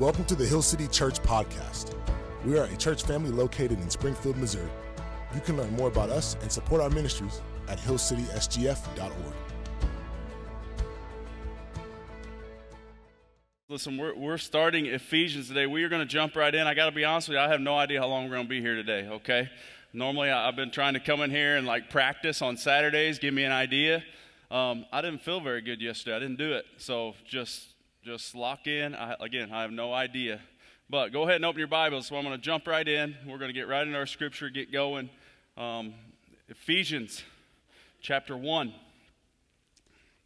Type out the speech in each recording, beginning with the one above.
Welcome to the Hill City Church Podcast. We are a church family located in Springfield, Missouri. You can learn more about us and support our ministries at hillcitysgf.org. Listen, we're, we're starting Ephesians today. We are going to jump right in. I got to be honest with you, I have no idea how long we're going to be here today, okay? Normally, I've been trying to come in here and like practice on Saturdays, give me an idea. Um, I didn't feel very good yesterday. I didn't do it. So just just lock in. I, again, I have no idea. But go ahead and open your Bibles. So I'm going to jump right in. We're going to get right into our scripture, get going. Um, Ephesians chapter 1.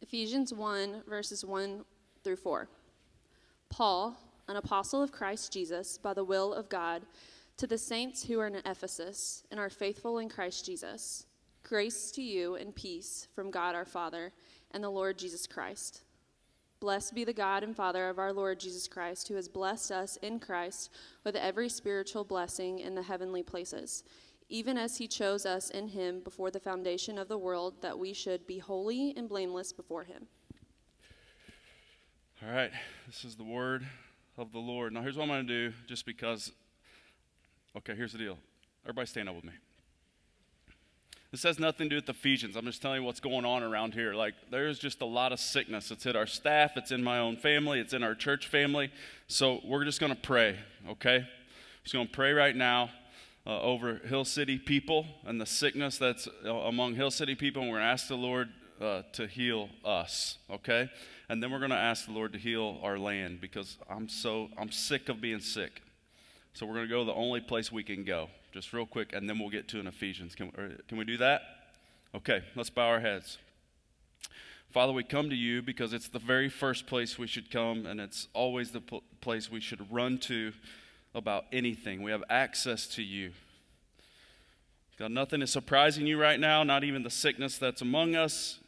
Ephesians 1, verses 1 through 4. Paul, an apostle of Christ Jesus, by the will of God, to the saints who are in Ephesus and are faithful in Christ Jesus, grace to you and peace from God our Father and the Lord Jesus Christ. Blessed be the God and Father of our Lord Jesus Christ, who has blessed us in Christ with every spiritual blessing in the heavenly places, even as he chose us in him before the foundation of the world, that we should be holy and blameless before him. All right, this is the word of the Lord. Now, here's what I'm going to do just because. Okay, here's the deal. Everybody stand up with me. This has nothing to do with Ephesians. I'm just telling you what's going on around here. Like, there's just a lot of sickness. It's hit our staff, it's in my own family, it's in our church family. So, we're just going to pray, okay? Just going to pray right now uh, over Hill City people and the sickness that's uh, among Hill City people. And we're going to ask the Lord uh, to heal us, okay? And then we're going to ask the Lord to heal our land because I'm so, I'm sick of being sick. So we're going to go the only place we can go, just real quick, and then we'll get to an Ephesians. Can, or, can we do that? Okay, let's bow our heads. Father, we come to you because it's the very first place we should come, and it's always the pl- place we should run to about anything. We have access to you. God, nothing is surprising you right now, not even the sickness that's among us.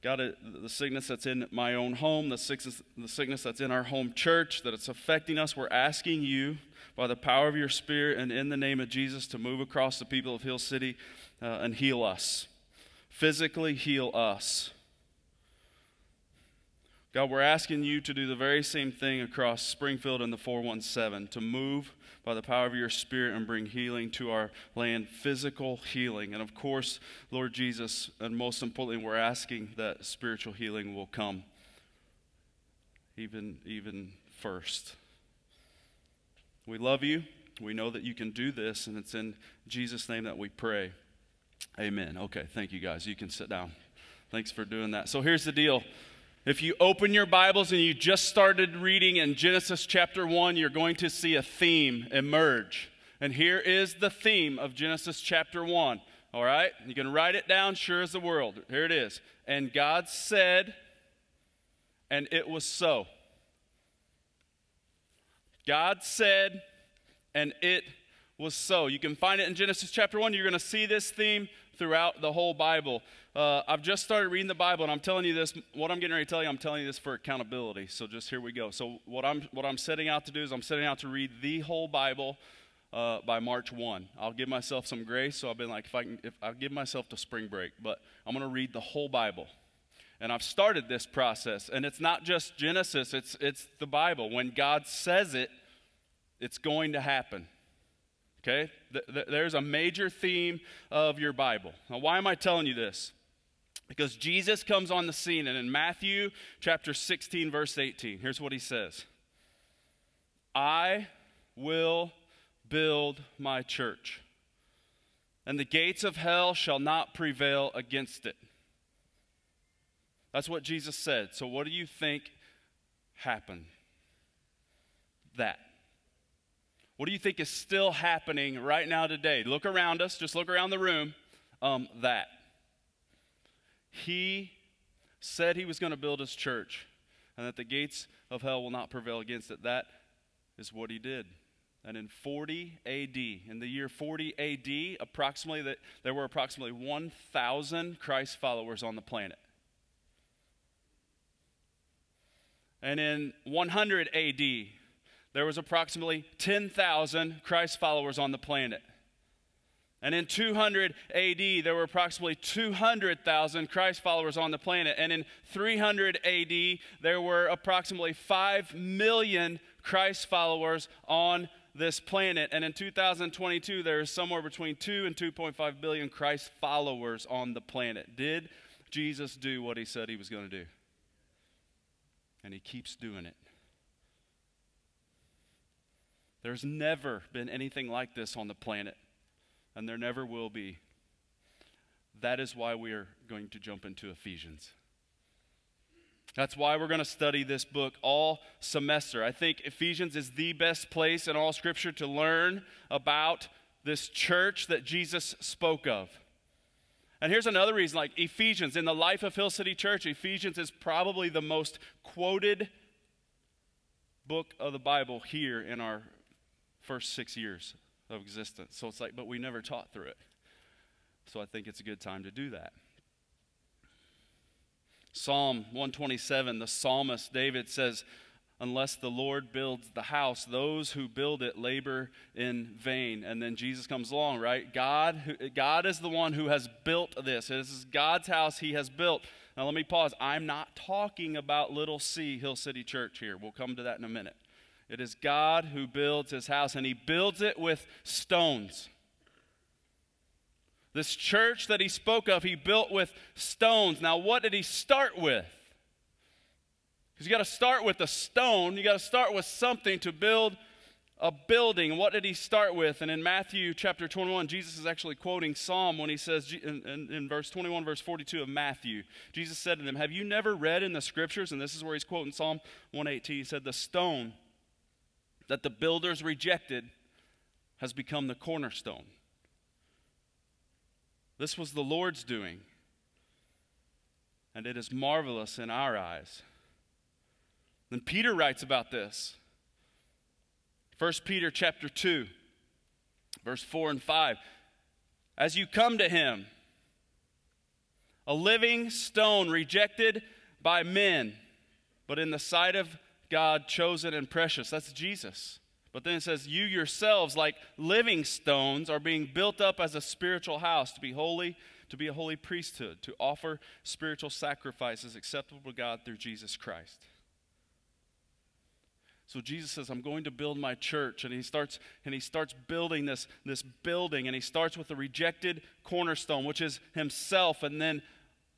God, the sickness that's in my own home, the sickness, the sickness that's in our home church, that it's affecting us, we're asking you by the power of your Spirit and in the name of Jesus to move across the people of Hill City uh, and heal us. Physically heal us. God, we're asking you to do the very same thing across Springfield and the 417 to move by the power of your Spirit and bring healing to our land, physical healing. And of course, Lord Jesus, and most importantly, we're asking that spiritual healing will come even, even first. We love you. We know that you can do this, and it's in Jesus' name that we pray. Amen. Okay, thank you guys. You can sit down. Thanks for doing that. So here's the deal. If you open your Bibles and you just started reading in Genesis chapter 1, you're going to see a theme emerge. And here is the theme of Genesis chapter 1. All right? You can write it down, sure as the world. Here it is. And God said, and it was so. God said, and it was so. You can find it in Genesis chapter 1. You're going to see this theme throughout the whole Bible. Uh, I've just started reading the Bible, and I'm telling you this. What I'm getting ready to tell you, I'm telling you this for accountability. So just here we go. So what I'm what I'm setting out to do is I'm setting out to read the whole Bible uh, by March 1. I'll give myself some grace. So I've been like, if I can, if I'll give myself to spring break, but I'm going to read the whole Bible. And I've started this process, and it's not just Genesis. It's it's the Bible. When God says it, it's going to happen. Okay? Th- th- there's a major theme of your Bible. Now, why am I telling you this? Because Jesus comes on the scene, and in Matthew chapter 16, verse 18, here's what he says I will build my church, and the gates of hell shall not prevail against it. That's what Jesus said. So, what do you think happened? That. What do you think is still happening right now today? Look around us, just look around the room. Um, that. He said he was going to build his church and that the gates of hell will not prevail against it. That is what he did. And in 40 AD, in the year 40 AD, approximately that there were approximately 1,000 Christ followers on the planet. And in 100 AD, there was approximately 10,000 Christ followers on the planet. And in 200 AD, there were approximately 200,000 Christ followers on the planet. And in 300 AD, there were approximately 5 million Christ followers on this planet. And in 2022, there is somewhere between 2 and 2.5 billion Christ followers on the planet. Did Jesus do what he said he was going to do? And he keeps doing it. There's never been anything like this on the planet, and there never will be. That is why we are going to jump into Ephesians. That's why we're going to study this book all semester. I think Ephesians is the best place in all Scripture to learn about this church that Jesus spoke of. And here's another reason like Ephesians, in the life of Hill City Church, Ephesians is probably the most quoted book of the Bible here in our first six years of existence. So it's like, but we never taught through it. So I think it's a good time to do that. Psalm 127, the psalmist David says, Unless the Lord builds the house, those who build it labor in vain. And then Jesus comes along, right? God, God is the one who has built this. This is God's house he has built. Now, let me pause. I'm not talking about Little C Hill City Church here. We'll come to that in a minute. It is God who builds his house, and he builds it with stones. This church that he spoke of, he built with stones. Now, what did he start with? Because you got to start with a stone, you got to start with something to build a building. What did he start with? And in Matthew chapter 21, Jesus is actually quoting Psalm when he says, in, in, in, verse 21, verse 42 of Matthew, Jesus said to them, Have you never read in the scriptures? And this is where he's quoting Psalm 118. He said, The stone that the builders rejected has become the cornerstone. This was the Lord's doing, and it is marvelous in our eyes. Then Peter writes about this. 1 Peter chapter 2, verse 4 and 5. As you come to him, a living stone rejected by men, but in the sight of God chosen and precious. That's Jesus. But then it says, You yourselves, like living stones, are being built up as a spiritual house to be holy, to be a holy priesthood, to offer spiritual sacrifices acceptable to God through Jesus Christ. So Jesus says, I'm going to build my church. And he starts, and he starts building this, this building, and he starts with the rejected cornerstone, which is himself, and then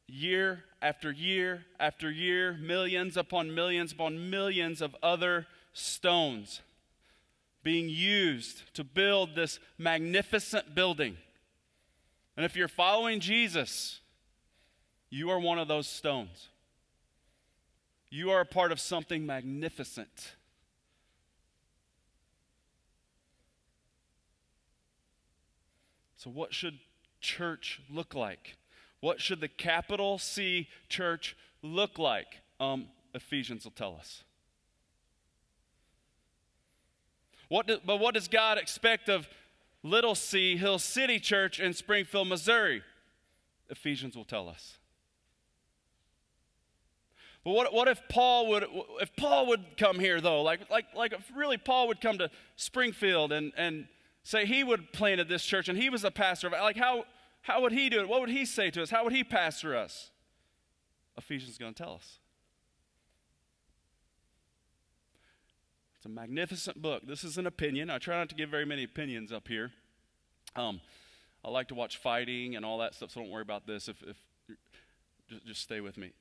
year after year after year, millions upon millions upon millions of other stones being used to build this magnificent building. And if you're following Jesus, you are one of those stones. You are a part of something magnificent. So, what should church look like? What should the capital C church look like? Um, Ephesians will tell us. What do, but what does God expect of Little C Hill City Church in Springfield, Missouri? Ephesians will tell us. But what, what if Paul would if Paul would come here though? Like like like really Paul would come to Springfield and and say he would planted this church and he was a pastor of like how how would he do it? What would he say to us? How would he pastor us? Ephesians is going to tell us. It's a magnificent book. This is an opinion. I try not to give very many opinions up here. Um, I like to watch fighting and all that stuff, so don't worry about this. If, if just, just stay with me.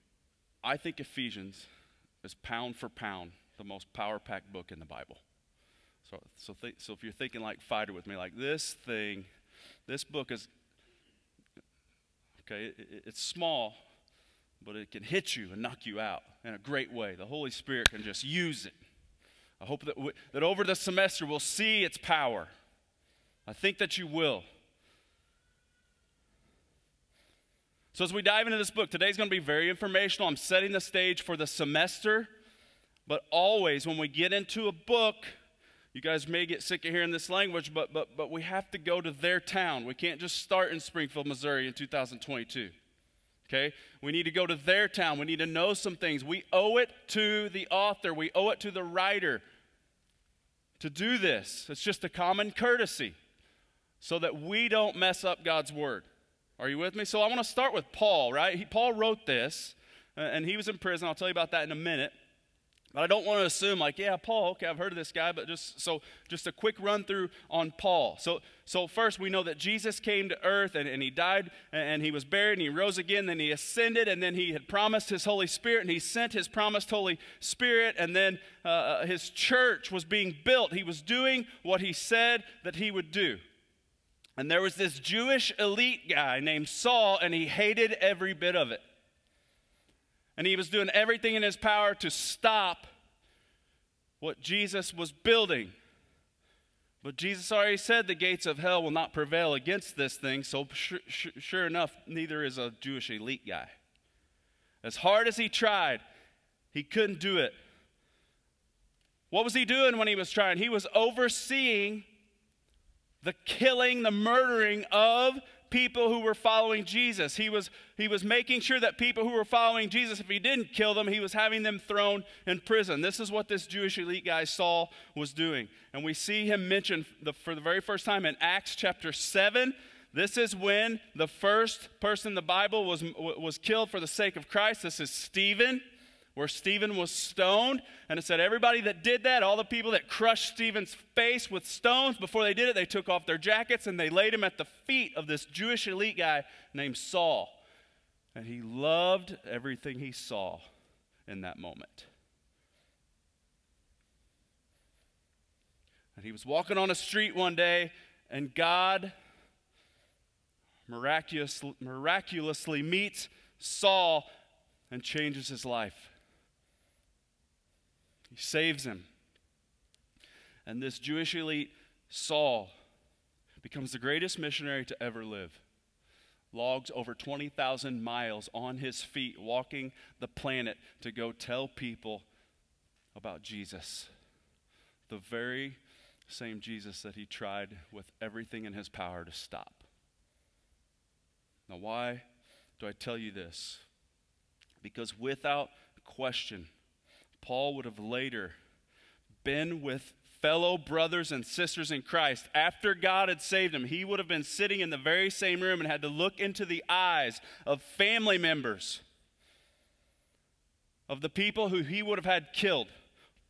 I think Ephesians is pound for pound the most power packed book in the Bible. So, so, th- so if you're thinking like fighter with me, like this thing, this book is, okay, it, it's small, but it can hit you and knock you out in a great way. The Holy Spirit can just use it. I hope that, that over the semester we'll see its power. I think that you will. So, as we dive into this book, today's going to be very informational. I'm setting the stage for the semester, but always when we get into a book, you guys may get sick of hearing this language, but, but, but we have to go to their town. We can't just start in Springfield, Missouri in 2022. Okay? We need to go to their town. We need to know some things. We owe it to the author, we owe it to the writer to do this. It's just a common courtesy so that we don't mess up God's word. Are you with me? So I want to start with Paul, right? He, Paul wrote this, uh, and he was in prison. I'll tell you about that in a minute. But I don't want to assume like, yeah, Paul, okay, I've heard of this guy, but just so just a quick run through on Paul. So so first we know that Jesus came to earth and, and he died and, he was buried and he rose again, then he ascended, and then he had promised his Holy Spirit and he sent his promised Holy Spirit, and then uh, uh his church was being built. He was doing what he said that he would do. And there was this Jewish elite guy named Saul, and he hated every bit of it. And he was doing everything in his power to stop what Jesus was building. But Jesus already said the gates of hell will not prevail against this thing, so sure, sure enough, neither is a Jewish elite guy. As hard as he tried, he couldn't do it. What was he doing when he was trying? He was overseeing the killing, the murdering of people who were following Jesus. He was, he was making sure that people who were following Jesus, if he didn't kill them, he was having them thrown in prison. This is what this Jewish elite guy Saul was doing. And we see him mentioned the, for the very first time in Acts chapter 7. This is when the first person in the Bible was, was killed for the sake of Christ. This is Stephen where Stephen was stoned. And it said everybody that did that, all the people that crushed Stephen's face with stones, before they did it, they took off their jackets and they laid him at the feet of this Jewish elite guy named Saul. And he loved everything he saw in that moment. And he was walking on a street one day, and God miraculous, miraculously meets Saul and changes his life. He saves him. And this Jewish elite, Saul, becomes the greatest missionary to ever live. Logs over 20,000 miles on his feet, walking the planet to go tell people about Jesus. The very same Jesus that he tried with everything in his power to stop. Now, why do I tell you this? Because without question, Paul would have later been with fellow brothers and sisters in Christ. After God had saved him, he would have been sitting in the very same room and had to look into the eyes of family members of the people who he would have had killed,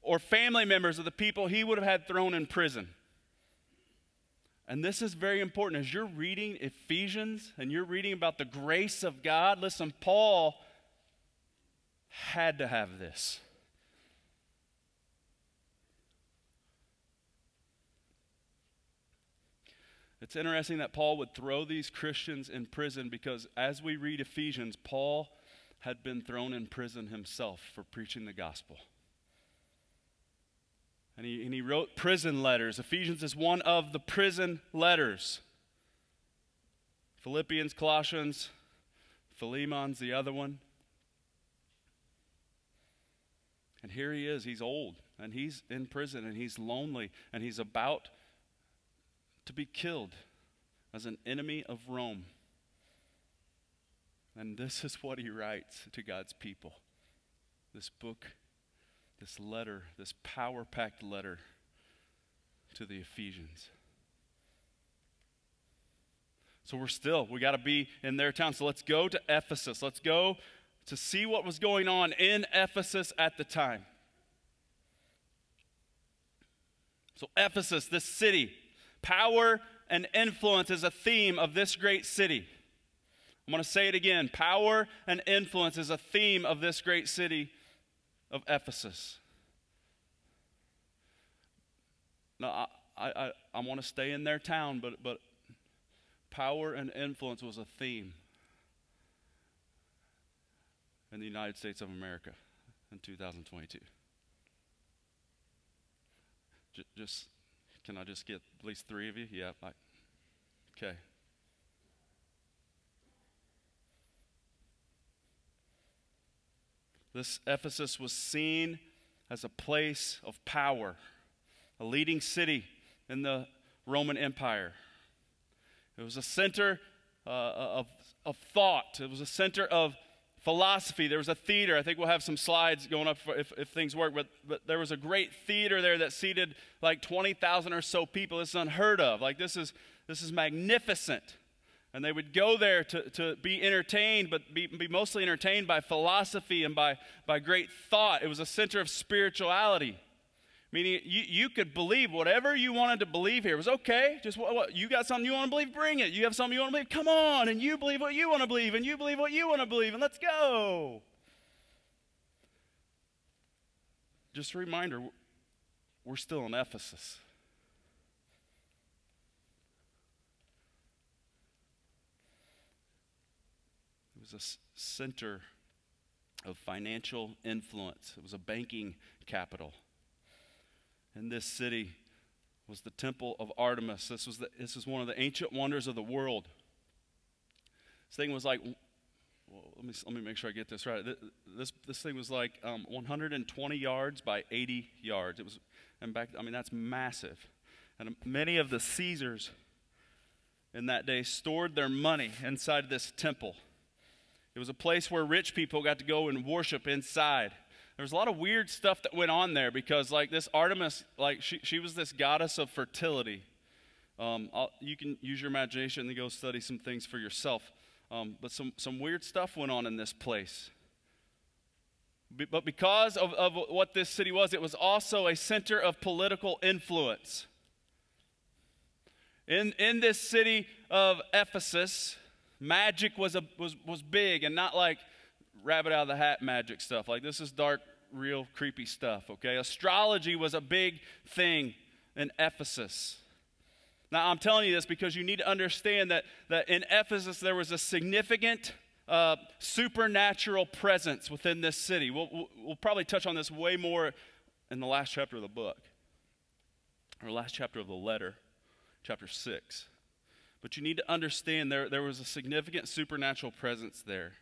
or family members of the people he would have had thrown in prison. And this is very important. As you're reading Ephesians and you're reading about the grace of God, listen, Paul had to have this. It's interesting that Paul would throw these Christians in prison because as we read Ephesians, Paul had been thrown in prison himself for preaching the gospel. And he, and he wrote prison letters. Ephesians is one of the prison letters. Philippians, Colossians, Philemon's the other one. And here he is. He's old and he's in prison and he's lonely and he's about to be killed as an enemy of Rome. And this is what he writes to God's people. This book, this letter, this power packed letter to the Ephesians. So we're still, we got to be in their town. So let's go to Ephesus. Let's go to see what was going on in Ephesus at the time. So, Ephesus, this city, Power and influence is a theme of this great city. I'm going to say it again. Power and influence is a theme of this great city of Ephesus. Now, I, I, I want to stay in their town, but, but power and influence was a theme in the United States of America in 2022. J- just can I just get at least three of you? Yeah. I, okay. This Ephesus was seen as a place of power, a leading city in the Roman Empire. It was a center uh, of, of thought, it was a center of philosophy. There was a theater. I think we'll have some slides going up if, if things work. But, but there was a great theater there that seated like 20,000 or so people. This is unheard of. Like, this is, this is magnificent. And they would go there to, to be entertained, but be, be mostly entertained by philosophy and by, by great thought. It was a center of spirituality. Meaning you, you could believe whatever you wanted to believe here. It was okay. Just what, what you got something you want to believe, bring it. You have something you want to believe, come on. And you believe what you want to believe, and you believe what you want to believe, and let's go. Just a reminder we're still in Ephesus. It was a center of financial influence, it was a banking capital. And this city was the temple of Artemis. This, was the, this is one of the ancient wonders of the world. This thing was like well, let me let me make sure I get this right. This this thing was like um, 120 yards by 80 yards. It was, and back I mean that's massive. And many of the Caesars in that day stored their money inside this temple. It was a place where rich people got to go and worship inside. There was a lot of weird stuff that went on there because, like, this Artemis, like, she, she was this goddess of fertility. Um, you can use your imagination and go study some things for yourself. Um, but some, some weird stuff went on in this place. But because of, of what this city was, it was also a center of political influence. In, in this city of Ephesus, magic was, a, was, was big and not like rabbit out of the hat magic stuff. Like this is dark, real, creepy stuff, okay? Astrology was a big thing in Ephesus. Now, I'm telling you this because you need to understand that, that in Ephesus there was a significant uh, supernatural presence within this city. We'll, we'll, we'll, probably touch on this way more in the last chapter of the book, or last chapter of the letter, chapter 6. But you need to understand there, there was a significant supernatural presence there.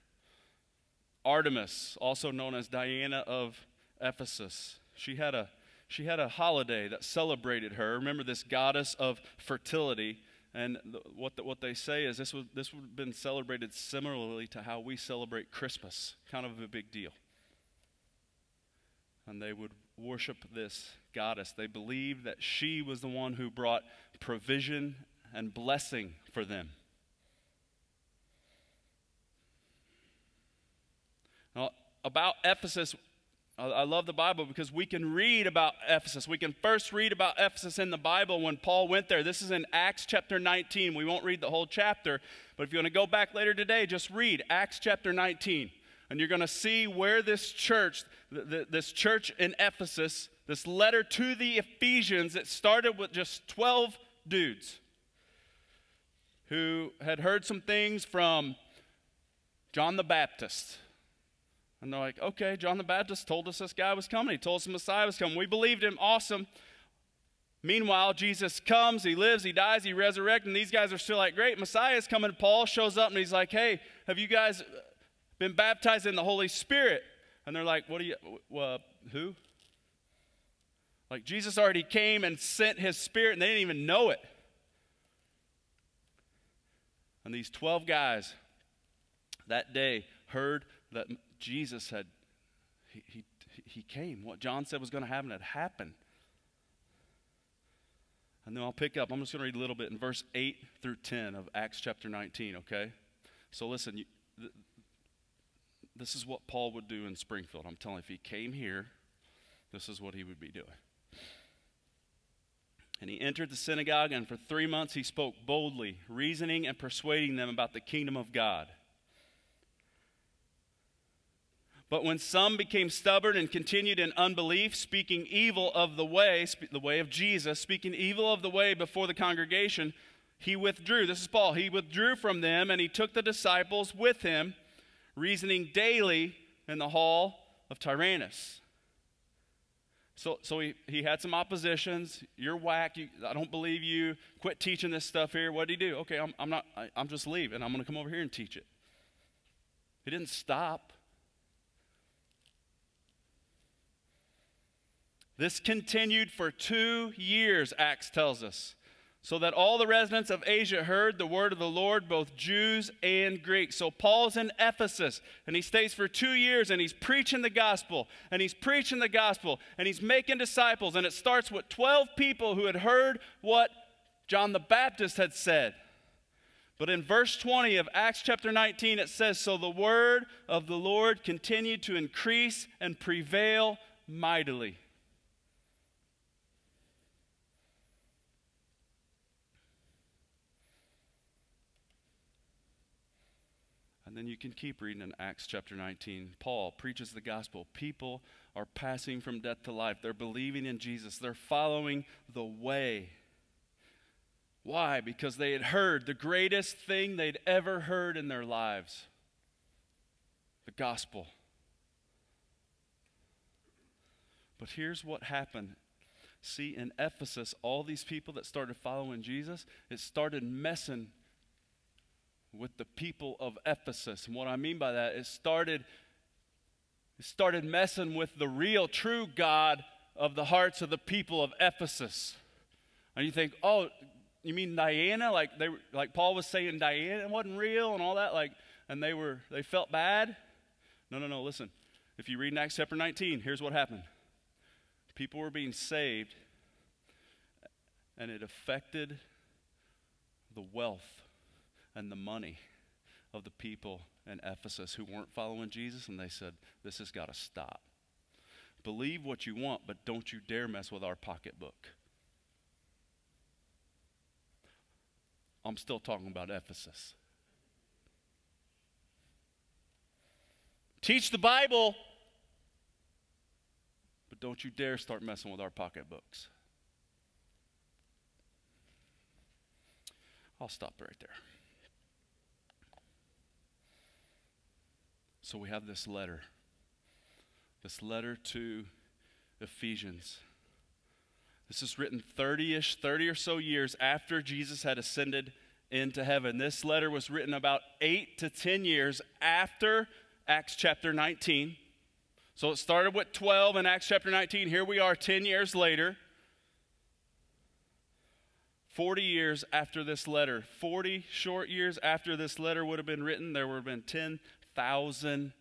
Artemis, also known as Diana of Ephesus, she had a she had a holiday that celebrated her. Remember this goddess of fertility. And the, what, the, what they say is this, was, this would have been celebrated similarly to how we celebrate Christmas, kind of a big deal. And they would worship this goddess. They believed that she was the one who brought provision and blessing for them. Now, about Ephesus, I love the Bible because we can read about Ephesus. We can first read about Ephesus in the Bible when Paul went there. This is in Acts chapter 19. We won't read the whole chapter, but if you want to go back later today, just read Acts chapter 19. And you're going to see where this church, this church in Ephesus, this letter to the Ephesians, it started with just 12 dudes who had heard some things from John the Baptist and they're like, okay, John the Baptist told us this guy was coming. He told us the Messiah was coming. We believed him. Awesome. Meanwhile, Jesus comes, he lives, he dies, he resurrects, and these guys are still like, great, Messiah is coming. Paul shows up and he's like, hey, have you guys been baptized in the Holy Spirit? And they're like, what do you, uh, who? Like, Jesus already came and sent his Spirit, and they didn't even know it. And these 12 guys that day heard that Jesus had, he, he, he came. What John said was going to happen had happened. And then I'll pick up. I'm just going to read a little bit in verse 8 through 10 of Acts chapter 19, okay? So listen, you, th- this is what Paul would do in Springfield. I'm telling you, if he came here, this is what he would be doing. And he entered the synagogue, and for three months he spoke boldly, reasoning and persuading them about the kingdom of God. But when some became stubborn and continued in unbelief, speaking evil of the way, the way of Jesus, speaking evil of the way before the congregation, he withdrew. This is Paul. He withdrew from them and he took the disciples with him, reasoning daily in the hall of Tyrannus. So, so he, he had some oppositions. You're whack. You, I don't believe you. Quit teaching this stuff here. What did he do? Okay, I'm, I'm not. I, I'm just leaving. I'm going to come over here and teach it. He didn't stop. This continued for two years, Acts tells us, so that all the residents of Asia heard the word of the Lord, both Jews and Greeks. So Paul's in Ephesus, and he stays for two years, and he's preaching the gospel, and he's preaching the gospel, and he's making disciples. And it starts with 12 people who had heard what John the Baptist had said. But in verse 20 of Acts chapter 19, it says, So the word of the Lord continued to increase and prevail mightily. And then you can keep reading in Acts chapter 19. Paul preaches the gospel. People are passing from death to life. They're believing in Jesus, they're following the way. Why? Because they had heard the greatest thing they'd ever heard in their lives the gospel. But here's what happened. See, in Ephesus, all these people that started following Jesus, it started messing with the people of Ephesus. And what I mean by that is started, it started messing with the real, true God of the hearts of the people of Ephesus. And you think, oh, you mean Diana? Like they like Paul was saying Diana wasn't real and all that, like, and they were they felt bad. No, no, no, listen. If you read in Acts chapter 19, here's what happened. People were being saved, and it affected the wealth and the money of the people in Ephesus who weren't following Jesus, and they said, This has got to stop. Believe what you want, but don't you dare mess with our pocketbook. I'm still talking about Ephesus. Teach the Bible, but don't you dare start messing with our pocketbooks. I'll stop right there. So we have this letter, this letter to Ephesians. This is written 30 ish, 30 or so years after Jesus had ascended into heaven. This letter was written about eight to 10 years after Acts chapter 19. So it started with 12 in Acts chapter 19. Here we are 10 years later. 40 years after this letter, 40 short years after this letter would have been written, there would have been 10,000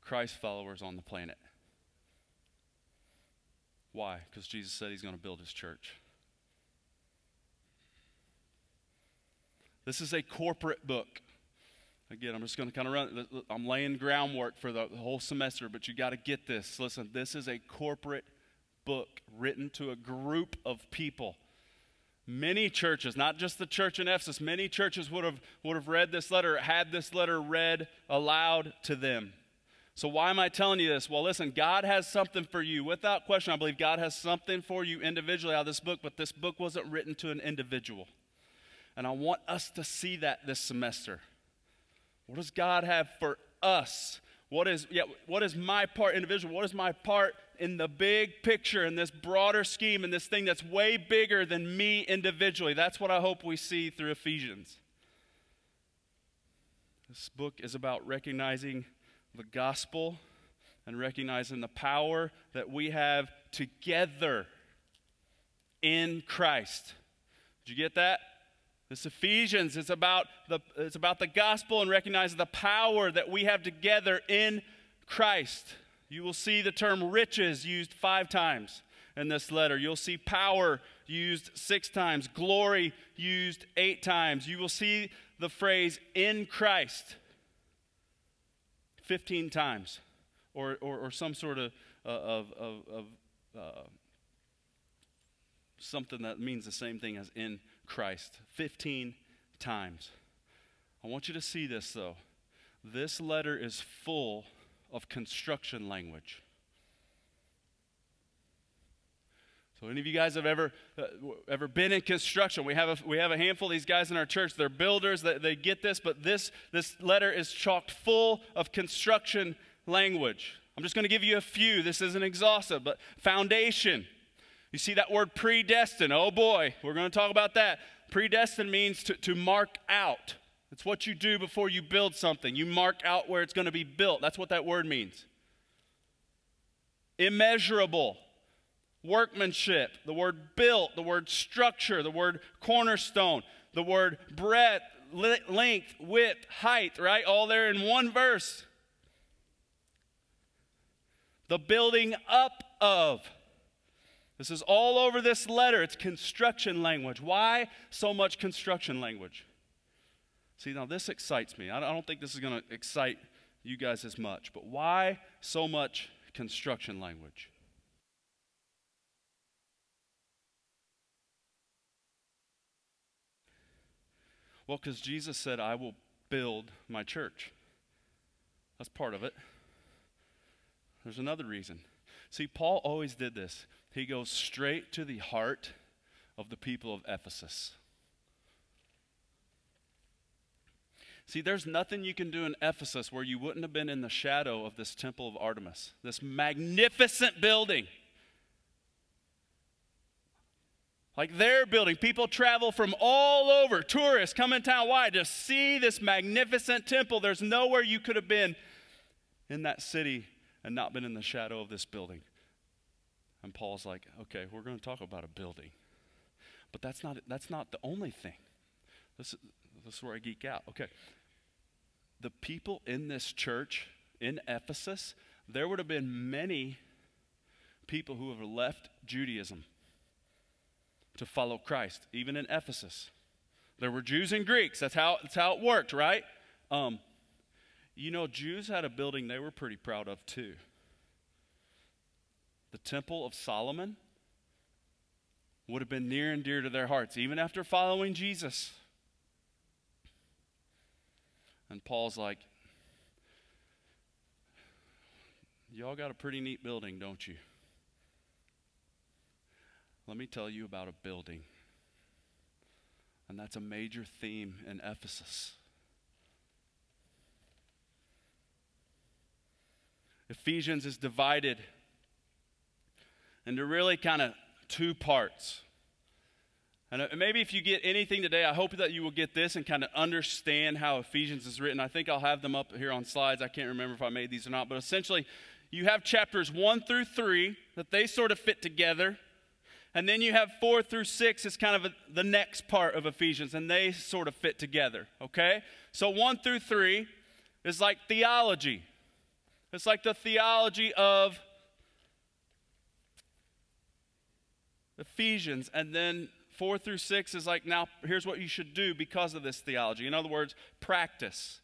Christ followers on the planet. Why? Because Jesus said he's going to build his church. This is a corporate book. Again, I'm just going to kind of run, I'm laying groundwork for the whole semester, but you got to get this. Listen, this is a corporate book written to a group of people. Many churches, not just the church in Ephesus, many churches would have, would have read this letter, had this letter read aloud to them. So, why am I telling you this? Well, listen, God has something for you. Without question, I believe God has something for you individually out of this book, but this book wasn't written to an individual. And I want us to see that this semester. What does God have for us? What is, yeah, what is my part individual? What is my part in the big picture, in this broader scheme, in this thing that's way bigger than me individually? That's what I hope we see through Ephesians. This book is about recognizing the gospel and recognizing the power that we have together in Christ. Did you get that? This Ephesians is about the, it's about the gospel and recognizing the power that we have together in Christ. You will see the term riches used five times in this letter. You'll see power used six times, glory used eight times. You will see the phrase in Christ 15 times, or, or, or some sort of, uh, of, of, of uh, something that means the same thing as in Christ. 15 times. I want you to see this, though. This letter is full of construction language. So, any of you guys have ever uh, ever been in construction? We have a, we have a handful of these guys in our church. They're builders. They, they get this, but this this letter is chocked full of construction language. I'm just going to give you a few. This isn't exhaustive, but foundation. You see that word predestined. Oh boy, we're going to talk about that. Predestined means to, to mark out. It's what you do before you build something. You mark out where it's going to be built. That's what that word means. Immeasurable workmanship, the word built, the word structure, the word cornerstone, the word breadth, length, width, height, right? All there in one verse. The building up of. This is all over this letter. It's construction language. Why so much construction language? See, now this excites me. I don't think this is going to excite you guys as much, but why so much construction language? Well, because Jesus said, I will build my church. That's part of it. There's another reason. See, Paul always did this. He goes straight to the heart of the people of Ephesus. See, there's nothing you can do in Ephesus where you wouldn't have been in the shadow of this temple of Artemis, this magnificent building. Like their building. People travel from all over, tourists come in town. Why? To see this magnificent temple. There's nowhere you could have been in that city and not been in the shadow of this building. And Paul's like, okay, we're going to talk about a building. But that's not, that's not the only thing. This, this is where I geek out. Okay. The people in this church in Ephesus, there would have been many people who have left Judaism to follow Christ, even in Ephesus. There were Jews and Greeks. That's how, that's how it worked, right? Um, you know, Jews had a building they were pretty proud of too. The Temple of Solomon would have been near and dear to their hearts, even after following Jesus. And Paul's like, Y'all got a pretty neat building, don't you? Let me tell you about a building. And that's a major theme in Ephesus. Ephesians is divided into really kind of two parts. And uh, maybe if you get anything today, I hope that you will get this and kind of understand how Ephesians is written. I think I'll have them up here on slides. I can't remember if I made these or not. But essentially, you have chapters 1 through 3 that they sort of fit together. And then you have 4 through 6 is kind of a, the next part of Ephesians, and they sort of fit together, okay? So 1 through 3 is like theology. It's like the theology of Ephesians. And then 4 through 6 is like, now here's what you should do because of this theology. In other words, practice.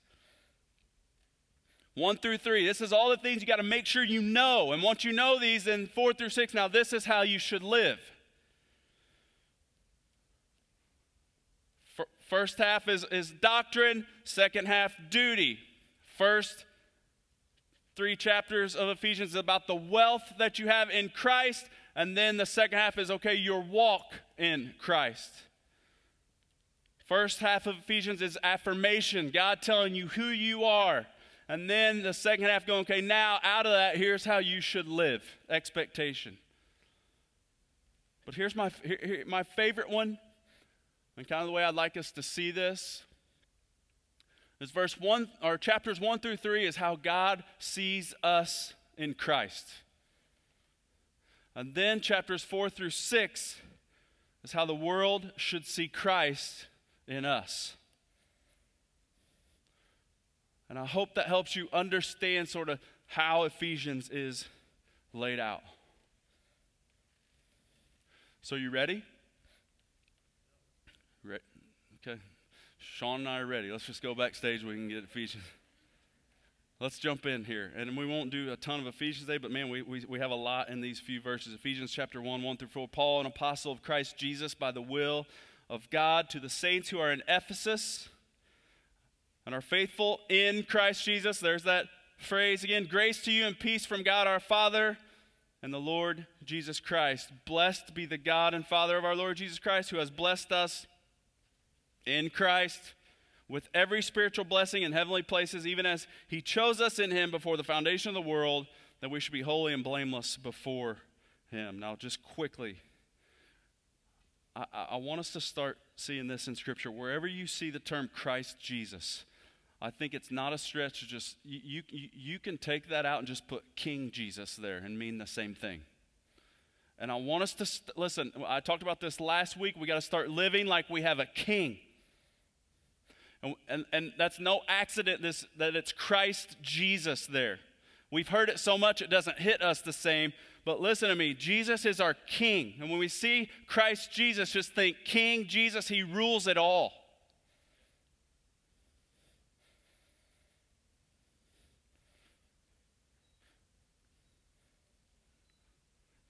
1 through 3, this is all the things you got to make sure you know. And once you know these, then 4 through 6, now this is how you should live. First half is, is doctrine, second half, duty. First three chapters of Ephesians is about the wealth that you have in Christ, and then the second half is okay, your walk in Christ. First half of Ephesians is affirmation, God telling you who you are. And then the second half going, okay, now out of that, here's how you should live expectation. But here's my, here, my favorite one, and kind of the way I'd like us to see this is verse 1 or chapters 1 through 3 is how God sees us in Christ. And then chapters 4 through 6 is how the world should see Christ in us. And I hope that helps you understand sort of how Ephesians is laid out. So, you ready? Re- okay. Sean and I are ready. Let's just go backstage. We can get Ephesians. Let's jump in here. And we won't do a ton of Ephesians today, but man, we, we, we have a lot in these few verses. Ephesians chapter 1, 1 through 4. Paul, an apostle of Christ Jesus, by the will of God, to the saints who are in Ephesus and are faithful in Christ Jesus. There's that phrase again grace to you and peace from God our Father and the Lord Jesus Christ. Blessed be the God and Father of our Lord Jesus Christ, who has blessed us in Christ with every spiritual blessing in heavenly places, even as He chose us in Him before the foundation of the world, that we should be holy and blameless before Him. Now, just quickly, I, I want us to start seeing this in Scripture. Wherever you see the term Christ Jesus, I think it's not a stretch to just, you, you, you can take that out and just put King Jesus there and mean the same thing. And I want us to, st- listen, I talked about this last week. We got to start living like we have a king. And, and, and that's no accident this, that it's Christ Jesus there. We've heard it so much it doesn't hit us the same, but listen to me. Jesus is our king. And when we see Christ Jesus, just think King Jesus, he rules it all.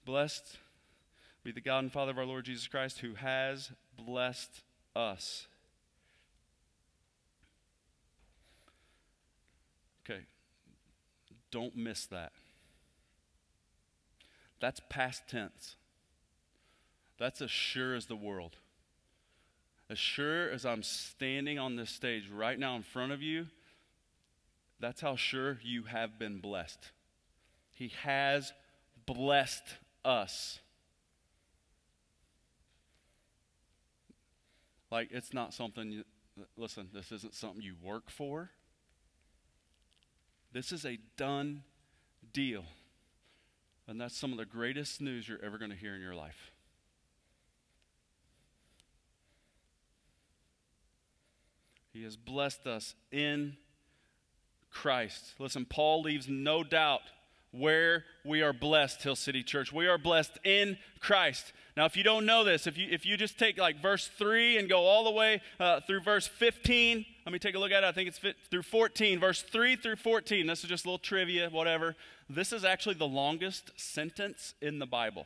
Blessed be the God and Father of our Lord Jesus Christ, who has blessed us Okay, don't miss that. That's past tense. That's as sure as the world. As sure as I'm standing on this stage right now in front of you, that's how sure you have been blessed. He has blessed us. Like, it's not something, you, listen, this isn't something you work for. This is a done deal. And that's some of the greatest news you're ever going to hear in your life. He has blessed us in Christ. Listen, Paul leaves no doubt where we are blessed, Hill City Church. We are blessed in Christ. Now, if you don't know this, if you, if you just take like verse 3 and go all the way uh, through verse 15, let me take a look at it. I think it's fit, through 14, verse 3 through 14. This is just a little trivia, whatever. This is actually the longest sentence in the Bible.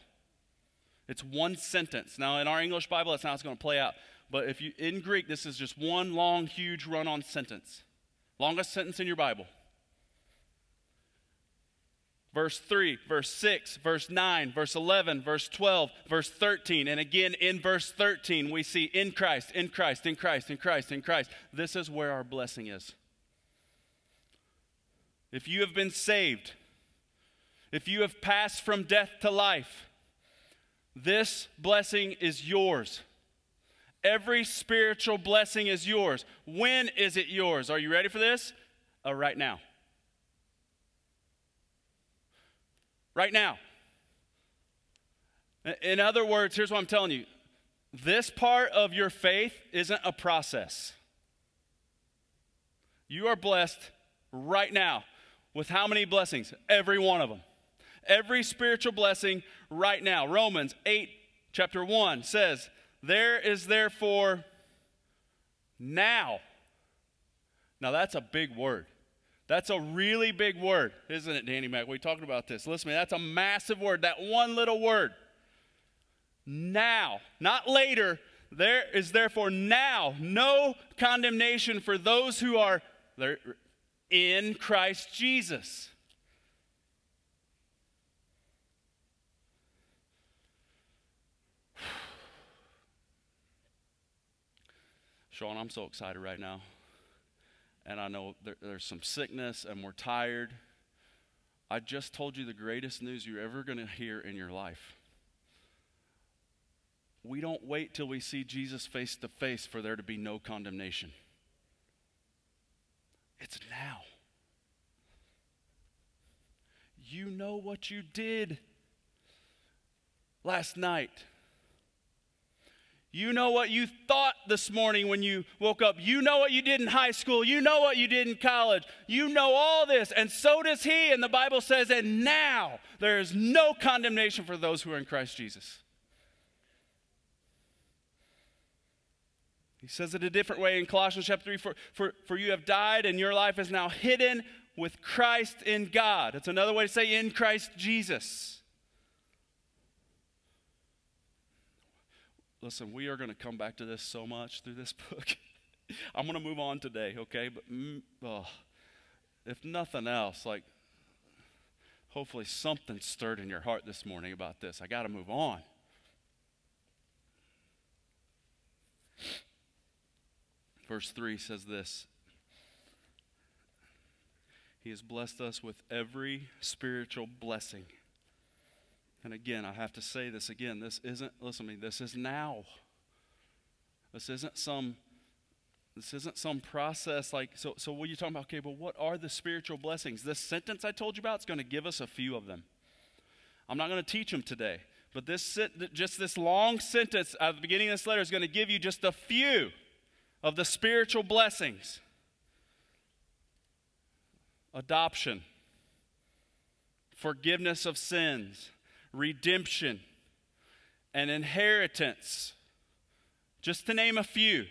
It's one sentence. Now, in our English Bible, that's how it's going to play out. But if you in Greek, this is just one long, huge run-on sentence. Longest sentence in your Bible verse 3, verse 6, verse 9, verse 11, verse 12, verse 13. And again in verse 13, we see in Christ, in Christ, in Christ, in Christ, in Christ. This is where our blessing is. If you have been saved, if you have passed from death to life, this blessing is yours. Every spiritual blessing is yours. When is it yours? Are you ready for this? Uh, right now. Right now. In other words, here's what I'm telling you this part of your faith isn't a process. You are blessed right now with how many blessings? Every one of them. Every spiritual blessing right now. Romans 8, chapter 1 says, There is therefore now. Now that's a big word. That's a really big word, isn't it, Danny Mac? We talked about this. Listen to me, that's a massive word. That one little word. Now, not later. There is therefore now no condemnation for those who are in Christ Jesus. Sean, I'm so excited right now and I know there, there's some sickness and we're tired. I just told you the greatest news you're ever going to hear in your life. We don't wait till we see Jesus face to face for there to be no condemnation. It's now. You know what you did last night. You know what you thought this morning when you woke up. You know what you did in high school. You know what you did in college. You know all this, and so does he. And the Bible says, and now there is no condemnation for those who are in Christ Jesus. He says it a different way in Colossians chapter 3 for, for, for you have died, and your life is now hidden with Christ in God. It's another way to say in Christ Jesus. Listen, we are going to come back to this so much through this book. I'm going to move on today, okay? But mm, oh, if nothing else, like, hopefully something stirred in your heart this morning about this. I got to move on. Verse 3 says this He has blessed us with every spiritual blessing and again, I have to say this again. This isn't, listen to me, this is now. This isn't some this isn't some process like so so what are you talking about okay but what are the spiritual blessings this sentence i told you about is going to give us a few of them i'm not going to teach them today but this just this long sentence at the beginning of this letter is going to give you just a few of the spiritual blessings adoption forgiveness of sins redemption, and inheritance, just to name a few.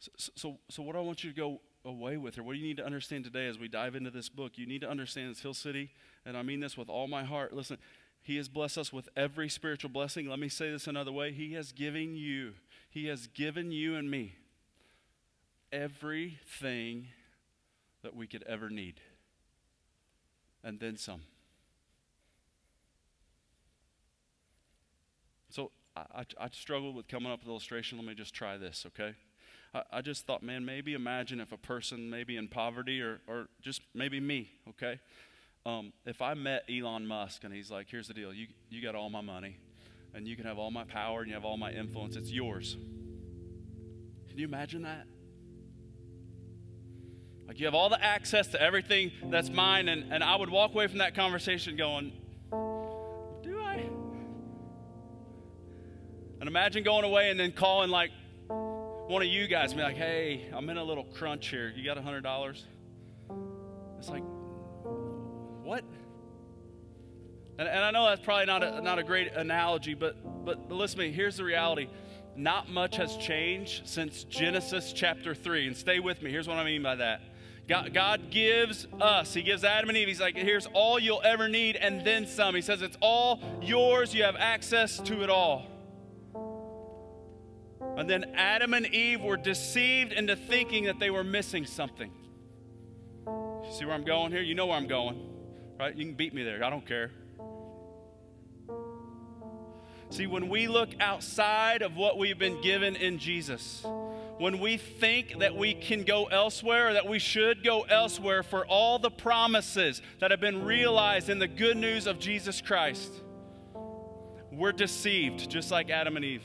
So, so, so what I want you to go away with or What you need to understand today as we dive into this book? You need to understand this Hill City, and I mean this with all my heart. Listen, He has blessed us with every spiritual blessing. Let me say this another way He has given you, He has given you and me everything that we could ever need, and then some. So I, I, I struggled with coming up with illustration. Let me just try this, okay? I, I just thought, man, maybe imagine if a person, maybe in poverty or, or just maybe me, okay? Um, if I met Elon Musk and he's like, here's the deal, you, you got all my money and you can have all my power and you have all my influence, it's yours. Can you imagine that? Like you have all the access to everything that's mine, and, and I would walk away from that conversation going, Do I? And imagine going away and then calling like one of you guys, be like, Hey, I'm in a little crunch here. You got a hundred dollars? It's like, what? And, and I know that's probably not a, not a great analogy, but, but, but listen to me. Here's the reality not much has changed since Genesis chapter 3. And stay with me. Here's what I mean by that. God, God, gives us, He gives Adam and Eve, He's like, here's all you'll ever need and then some. He says it's all yours, you have access to it all. And then Adam and Eve were deceived into thinking that they were missing something. See where I'm going here? You know where I'm going, right? You can beat me there. I don't care. See, when we look outside of what we've been given in Jesus, when we think that we can go elsewhere or that we should go elsewhere for all the promises that have been realized in the good news of Jesus Christ, we're deceived, just like Adam and Eve.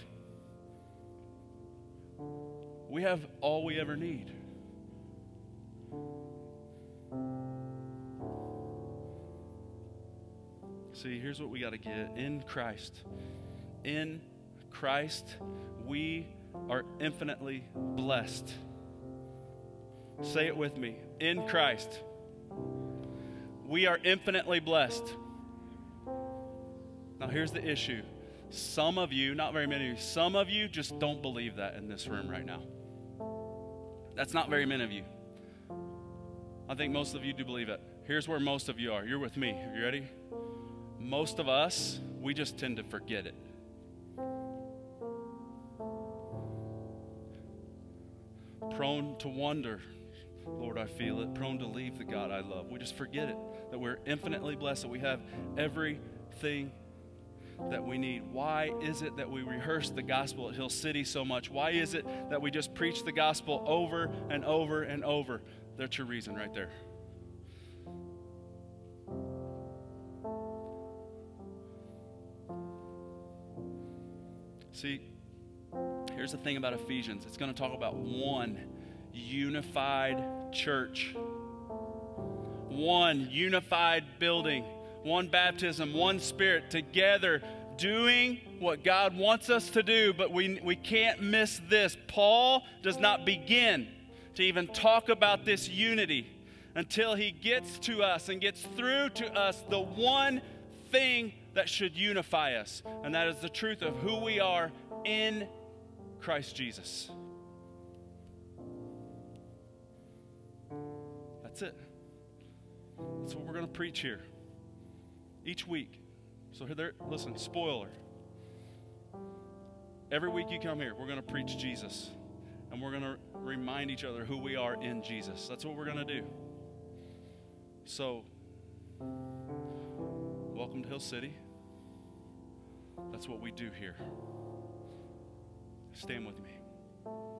We have all we ever need. See, here's what we got to get in Christ. In Christ, we are infinitely blessed. Say it with me. In Christ, we are infinitely blessed. Now, here's the issue. Some of you, not very many of you, some of you just don't believe that in this room right now. That's not very many of you. I think most of you do believe it. Here's where most of you are. You're with me. Are you ready? Most of us, we just tend to forget it. Prone to wonder, Lord, I feel it. Prone to leave the God I love. We just forget it that we're infinitely blessed, that we have everything that we need. Why is it that we rehearse the gospel at Hill City so much? Why is it that we just preach the gospel over and over and over? That's your reason right there. See, here's the thing about Ephesians. It's going to talk about one unified church, one unified building, one baptism, one spirit, together doing what God wants us to do, but we, we can't miss this. Paul does not begin to even talk about this unity until he gets to us and gets through to us the one thing that should unify us, and that is the truth of who we are in Christ Jesus. That's it. That's what we're going to preach here each week. So there, listen, spoiler. Every week you come here, we're going to preach Jesus. And we're going to remind each other who we are in Jesus. That's what we're going to do. So, welcome to Hill City. That's what we do here. Stand with me.